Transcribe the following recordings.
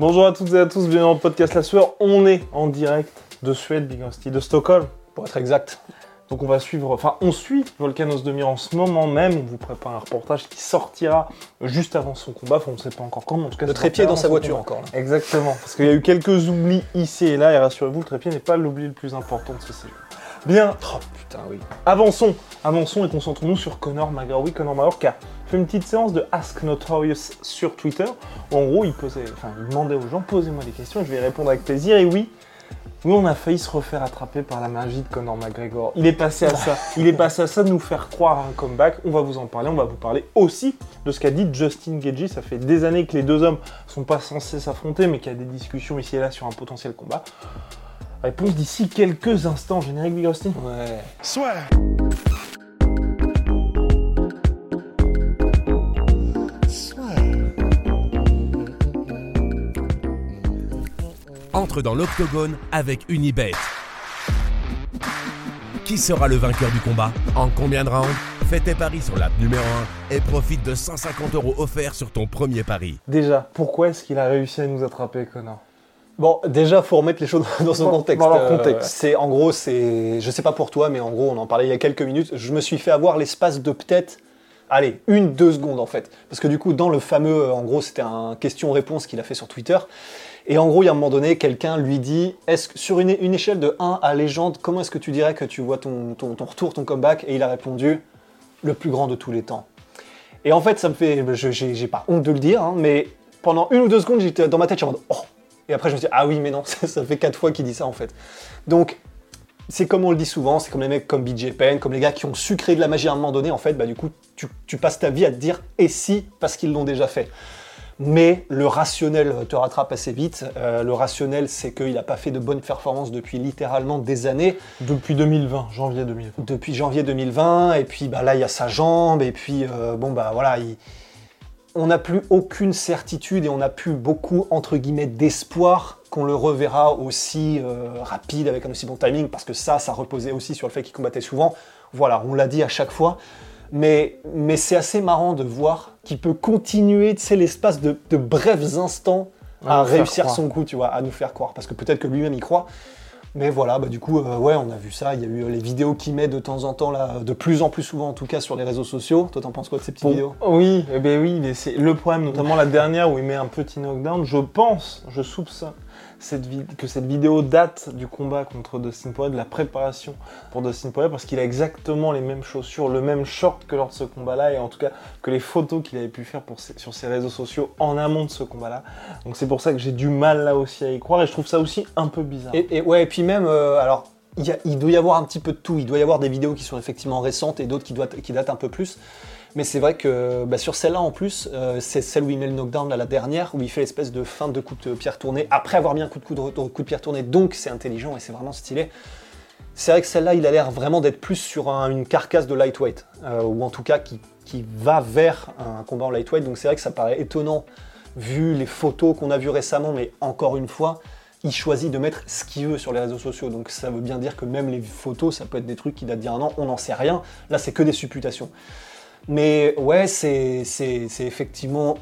Bonjour à toutes et à tous, bienvenue dans le podcast La Sueur. On est en direct de Suède, Big de Stockholm, pour être exact. Donc on va suivre, enfin on suit Volcanos Demir en ce moment même. On vous prépare un reportage qui sortira juste avant son combat. Enfin on ne sait pas encore quand, mais en tout cas Le trépied dans avant sa voiture combat. encore. là. Exactement, parce qu'il y a eu quelques oublis ici et là. Et rassurez-vous, le trépied n'est pas l'oubli le plus important de ce séjour. Bien, Oh putain, oui. avançons, avançons et concentrons-nous sur Conor McGregor. Oui, Conor McGregor qui a fait une petite séance de Ask Notorious sur Twitter. Où en gros, il, posait, enfin, il demandait aux gens, posez-moi des questions, je vais y répondre avec plaisir. Et oui, oui, on a failli se refaire attraper par la magie de Conor McGregor. Il est passé à ça. Il est passé à ça de nous faire croire à un comeback. On va vous en parler. On va vous parler aussi de ce qu'a dit Justin Gagey. Ça fait des années que les deux hommes sont pas censés s'affronter, mais qu'il y a des discussions ici et là sur un potentiel combat. Réponse d'ici quelques instants. Générique Big Rusty Ouais. entre dans l'octogone avec Unibet. Qui sera le vainqueur du combat? En combien de rounds? Fais tes paris sur l'app numéro 1 et profite de 150 euros offerts sur ton premier pari. Déjà, pourquoi est-ce qu'il a réussi à nous attraper, Connor Bon, déjà, faut remettre les choses dans son contexte. dans leur Euh, contexte. c'est en gros, c'est, je sais pas pour toi, mais en gros, on en parlait il y a quelques minutes. Je me suis fait avoir l'espace de peut-être, allez, une deux secondes en fait, parce que du coup, dans le fameux, euh, en gros, c'était un question-réponse qu'il a fait sur Twitter. Et en gros, il y a un moment donné, quelqu'un lui dit est-ce que sur une, une échelle de 1 à légende, comment est-ce que tu dirais que tu vois ton, ton, ton retour, ton comeback? Et il a répondu le plus grand de tous les temps. Et en fait, ça me fait. je- J'ai j'ai pas honte de le dire, hein, mais pendant une ou deux secondes, j'étais dans ma tête, en mode oh Et après, je me dit ah oui, mais non, ça, ça fait quatre fois qu'il dit ça en fait. Donc, c'est comme on le dit souvent, c'est comme les mecs comme BJ Penn, comme les gars qui ont su créer de la magie à un moment donné, en fait, bah du coup, tu, tu passes ta vie à te dire et si, parce qu'ils l'ont déjà fait. Mais le rationnel te rattrape assez vite. Euh, le rationnel, c'est qu'il n'a pas fait de bonnes performances depuis littéralement des années Depuis 2020, janvier 2020. depuis janvier 2020, et puis bah, là il y a sa jambe, et puis euh, bon bah voilà, il- on n'a plus aucune certitude et on n'a plus beaucoup entre guillemets d'espoir qu'on le reverra aussi euh, rapide avec un aussi bon timing, parce que ça, ça reposait aussi sur le fait qu'il combattait souvent. Voilà, on l'a dit à chaque fois. Mais, mais c'est assez marrant de voir qu'il peut continuer, tu sais, l'espace de, de brefs instants À réussir son coup, tu vois, à nous faire croire. Parce que peut-être que lui-même y croit. Mais voilà, bah du coup, euh, ouais, on a vu ça. Il y a eu euh, les vidéos qu'il met de temps en temps, là, de plus en plus souvent en tout cas, sur les réseaux sociaux. Toi, t'en penses quoi de ces petites Bon, vidéos? Oui, eh ben oui, mais c'est le problème, notamment la dernière où il met un petit knockdown. Je pense, je soupçonne que cette vidéo date du combat contre Dustin Poirier, de la préparation pour Dustin Poirier, parce qu'il a exactement les mêmes chaussures, le même short que lors de ce combat-là, et en tout cas que les photos qu'il avait pu faire sur ses réseaux sociaux en amont de ce combat-là. Donc c'est pour ça que j'ai du mal là aussi à y croire, et je trouve ça aussi un peu bizarre. et, ouais, et puis même, euh, alors, il, doit y avoir un petit peu de tout. Il doit y avoir des vidéos qui sont effectivement récentes et d'autres qui datent un peu plus. Mais c'est vrai que bah, sur celle-là en plus, euh, c'est celle où il met le knockdown, là, la dernière, où il fait l'espèce de fin de coup de pierre tournée après avoir mis un coup de, coup de, coup de pierre tournée. Donc c'est intelligent et c'est vraiment stylé. C'est vrai que celle-là, il a l'air vraiment d'être plus sur un- une carcasse de lightweight, euh, ou en tout cas qui, qui va vers un combat en lightweight. Donc c'est vrai que ça paraît étonnant vu les photos qu'on a vues récemment, mais encore une fois, il choisit de mettre ce qu'il veut sur les réseaux sociaux. Donc ça veut bien dire que même les photos, ça peut être des trucs qui datent d'il y a un an, on n'en sait rien. Là, c'est que des supputations. Mais ouais, c'est effectivement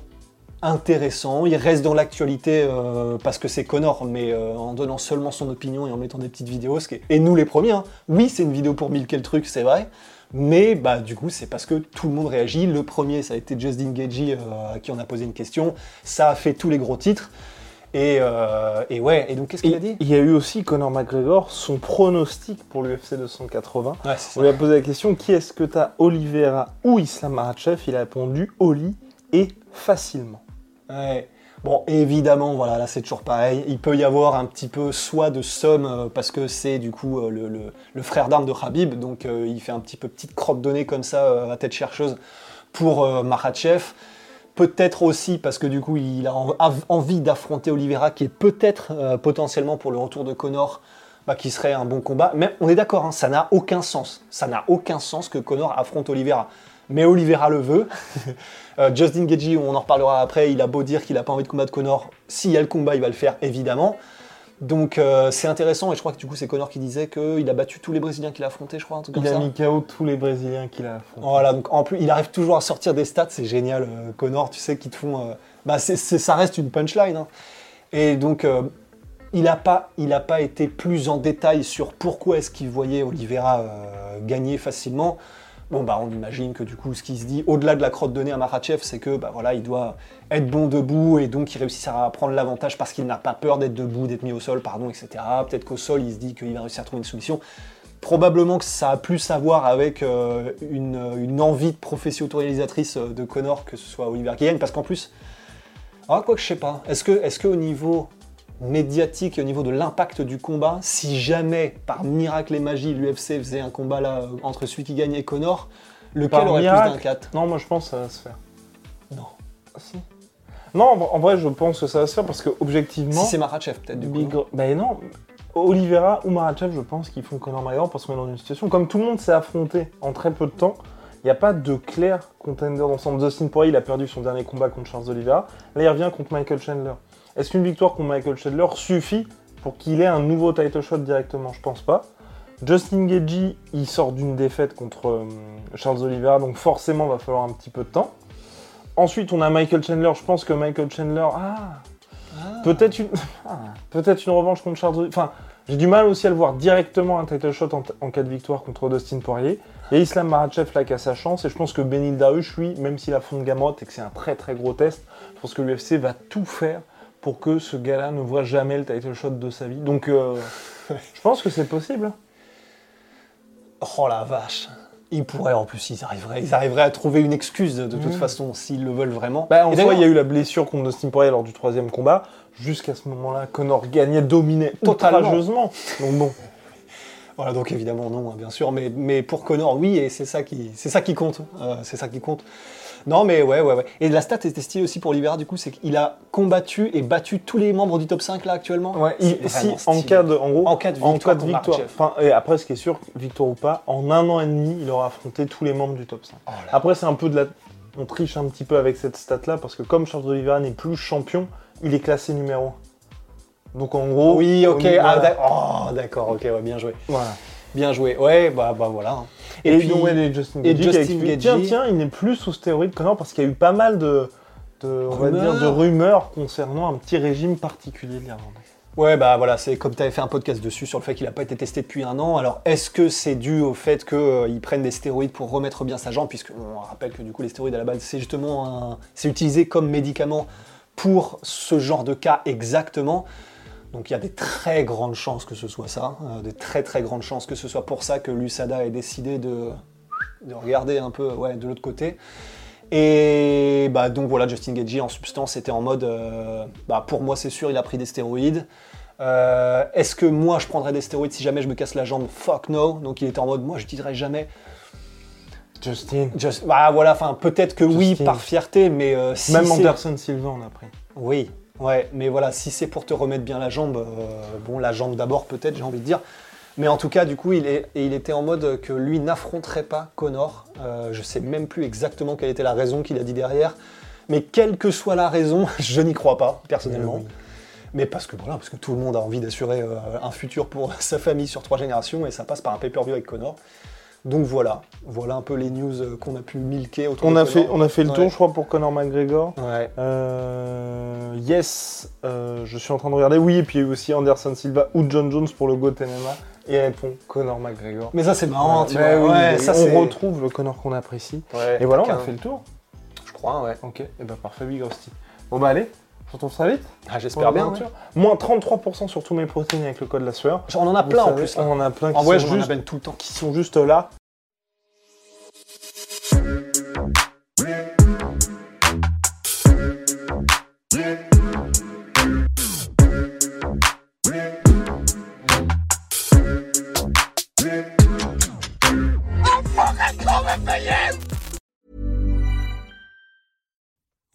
intéressant. Il reste dans l'actualité euh, parce que c'est Connor, mais euh, en donnant seulement son opinion et en mettant des petites vidéos. Et nous les premiers, hein. oui, c'est une vidéo pour milquer le truc, c'est vrai. Mais bah, du coup, c'est parce que tout le monde réagit. Le premier, ça a été Justin Gagey euh, à qui on a posé une question. Ça a fait tous les gros titres. Et, euh, et ouais, et donc qu'est-ce qu'il a dit il y a eu aussi Conor McGregor, son pronostic pour l'UFC 280. Ouais, c'est ça. On lui a posé la question qui est-ce que t'as, Oliveira ou Islam Makhachev? Il a répondu Oli et facilement. Ouais. Bon, évidemment, voilà, là c'est toujours pareil. Il peut y avoir un petit peu soit de somme, euh, parce que c'est du coup euh, le, le- le frère d'armes de Khabib, donc il fait un petit peu petite crotte nez comme ça à tête chercheuse pour Makhachev. Peut-être aussi parce que du coup il a envie d'affronter Oliveira qui est peut-être euh, potentiellement pour le retour de Connor bah, qui serait un bon combat. Mais on est d'accord, hein, ça n'a aucun sens. Ça n'a aucun sens que Connor affronte Oliveira. Mais Oliveira le veut. Euh, Justin Gagey, on en reparlera après, il a beau dire qu'il n'a pas envie de combattre Connor. S'il y a le combat, il va le faire évidemment. Donc euh, c'est intéressant et je crois que du coup c'est Connor qui disait qu'il a battu tous les Brésiliens qu'il a affrontés, je crois, un truc comme Il a ça. mis KO tous les Brésiliens qu'il a affrontés. Voilà, donc en plus, il arrive toujours à sortir des stats, c'est génial, euh, Connor, tu sais, qui te font. euh, bah, c'est- c'est- ça reste une punchline. hein. Et donc, il n'a pas, il a pas été plus en détail sur pourquoi est-ce qu'il voyait Oliveira gagner facilement. Bon, bah, on imagine que du coup, ce qui se dit, au-delà de la crotte nez à Makhachev, c'est que, bah voilà, il doit être bon debout et donc il réussira à prendre l'avantage parce qu'il n'a pas peur d'être debout, d'être mis au sol, pardon, etc. Peut-être qu'au sol, il se dit qu'il va réussir à trouver une solution. Probablement que ça a plus à voir avec euh, une, envie de professionnalisatrice euh, de Connor que ce soit Oliver gagne, parce qu'en plus, ah, quoi que je sais pas, est-ce que, est-ce qu'au niveau médiatique et au niveau de l'impact du combat, si jamais, par miracle et magie, l'UFC faisait un combat là euh, entre celui qui gagne et Connor, lequel Par aurait miracle, plus d'impact Non, moi je pense que ça va se faire. Non. Ah, si. Non, en vrai, je pense que ça va se faire parce que objectivement. Si c'est Makhachev, peut-être, du coup. Big... non? Ben non, Oliveira ou Marachev, je pense qu'ils font Conor McGregor parce qu'on est dans une situation comme tout le monde s'est affronté en très peu de temps. Il n'y a pas de clair contender d'ensemble. Dustin Poirier, il a perdu son dernier combat contre Charles Oliveira. Là, il revient contre Michael Chandler. Est-ce qu'une victoire contre Michael Chandler suffit pour qu'il ait un nouveau title shot directement? Je pense pas. Justin Gagey, il sort d'une défaite contre euh, Charles Oliveira, donc forcément, il va falloir un petit peu de temps. Ensuite, on a Michael Chandler. Je pense que Michael Chandler, ah, Peut-être une... ah, peut-être une revanche contre Charles Oliveira. Enfin, j'ai du mal aussi à le voir directement un title shot en, en cas de victoire contre Dustin Poirier. A Islam Makhachev là qui a sa chance et je pense que Benil Dariush, lui, même s'il a fond de gamote et que c'est un très très gros test, je pense que l'UFC va tout faire pour que ce gars-là ne voit jamais le title shot de sa vie. Donc, euh, je pense que c'est possible. Oh la vache Ils pourraient, en plus, ils arriveraient, ils arriveraient à trouver une excuse de toute Mhm. façon, s'ils le veulent vraiment. Bah, en soi, il y a eu la blessure contre Dustin Poirier lors du troisième combat. Jusqu'à ce moment-là, Connor gagnait, dominait Totalement. outrageusement. Donc bon. Voilà, donc évidemment non, hein, bien sûr, mais, mais pour Connor, oui, et c'est ça qui, c'est ça qui compte, euh, c'est ça qui compte. Non, mais ouais, ouais, ouais. Et la stat était stylée aussi pour Oliveira, du coup, c'est qu'il a combattu et battu tous les membres du top 5 là actuellement. Ouais, il- C'est si en cas de, en gros, En cas de en victoire cas de victoire. Enfin, et après, ce qui est sûr, victoire ou pas, en un an et demi, il aura affronté tous les membres du top 5. Oh là. Après, c'est un peu de la, on triche un petit peu avec cette stat là parce que comme Charles Oliveira n'est plus champion, il est classé numéro 1. Donc en gros, Oui, ok, ah, oh, d'accord, ok, ouais, bien joué. voilà. Bien joué, ouais, bah, bah voilà. hein. Et, Et puis donc, ouais, les Justin et Justin expliqué, tiens, tiens, il n'est plus sous stéroïdes Connor parce qu'il y a eu pas mal de, de on va Rumeurs. dire, de rumeurs concernant un petit régime particulier de l'Irlandais. Ouais, bah voilà, c'est comme tu avais fait un podcast dessus sur le fait qu'il n'a pas été testé depuis un an. Alors, est-ce que c'est dû au fait qu'ils prennent des stéroïdes pour remettre bien sa jambe? Puisque on rappelle que du coup, les stéroïdes à la base, c'est justement un- c'est utilisé comme médicament pour ce genre de cas exactement. Donc il y a des très grandes chances que ce soit ça, euh, des très très grandes chances que ce soit pour ça que l'USADA ait décidé de, de regarder un peu ouais, de l'autre côté. Et bah, donc voilà, Justin Gagey en substance était en mode, euh, bah, pour moi c'est sûr, il a pris des stéroïdes. Euh, Est-ce que moi je prendrais des stéroïdes si jamais je me casse la jambe? Fuck no. Donc il était en mode, moi je dirais jamais. Justin. Just- bah voilà, enfin peut-être que oui par fierté, mais euh, si Même Anderson Silva en a pris. Oui, ouais, mais voilà, si c'est pour te remettre bien la jambe, euh, bon, la jambe d'abord peut-être, j'ai envie de dire. Mais en tout cas, du coup, il, est, et il était en mode que lui n'affronterait pas Connor. Euh, je sais même plus exactement quelle était la raison qu'il a dit derrière. Mais quelle que soit la raison, je n'y crois pas, personnellement. Oui, oui. Mais parce que voilà, parce que tout le monde a envie d'assurer euh, un futur pour sa famille sur trois générations et ça passe par un pay-per-view avec Connor. Donc voilà, voilà un peu les news euh, qu'on a pu milquer autour On de a, Conor. fait, on a fait le tour, Ouais. je crois, pour Conor McGregor. Ouais. Euh, yes, euh, je suis en train de regarder. Oui, et puis il y a eu aussi Anderson Silva ou John Jones pour le GOAT MMA. Et répond Conor McGregor. Mais ça c'est marrant, tu vois. oui, ouais, ça on retrouve le Conor qu'on apprécie. Ouais, Et voilà, on a fait le tour. Je crois, ouais. Ok, et bah parfait, Big Rusty. Bon bah allez, on retrouve ça vite ah, J'espère bien. Ouais. Moins 33% sur tous mes protéines avec le code la sueur. On en a plein en plus. On en a plein tout le temps. qui sont juste là.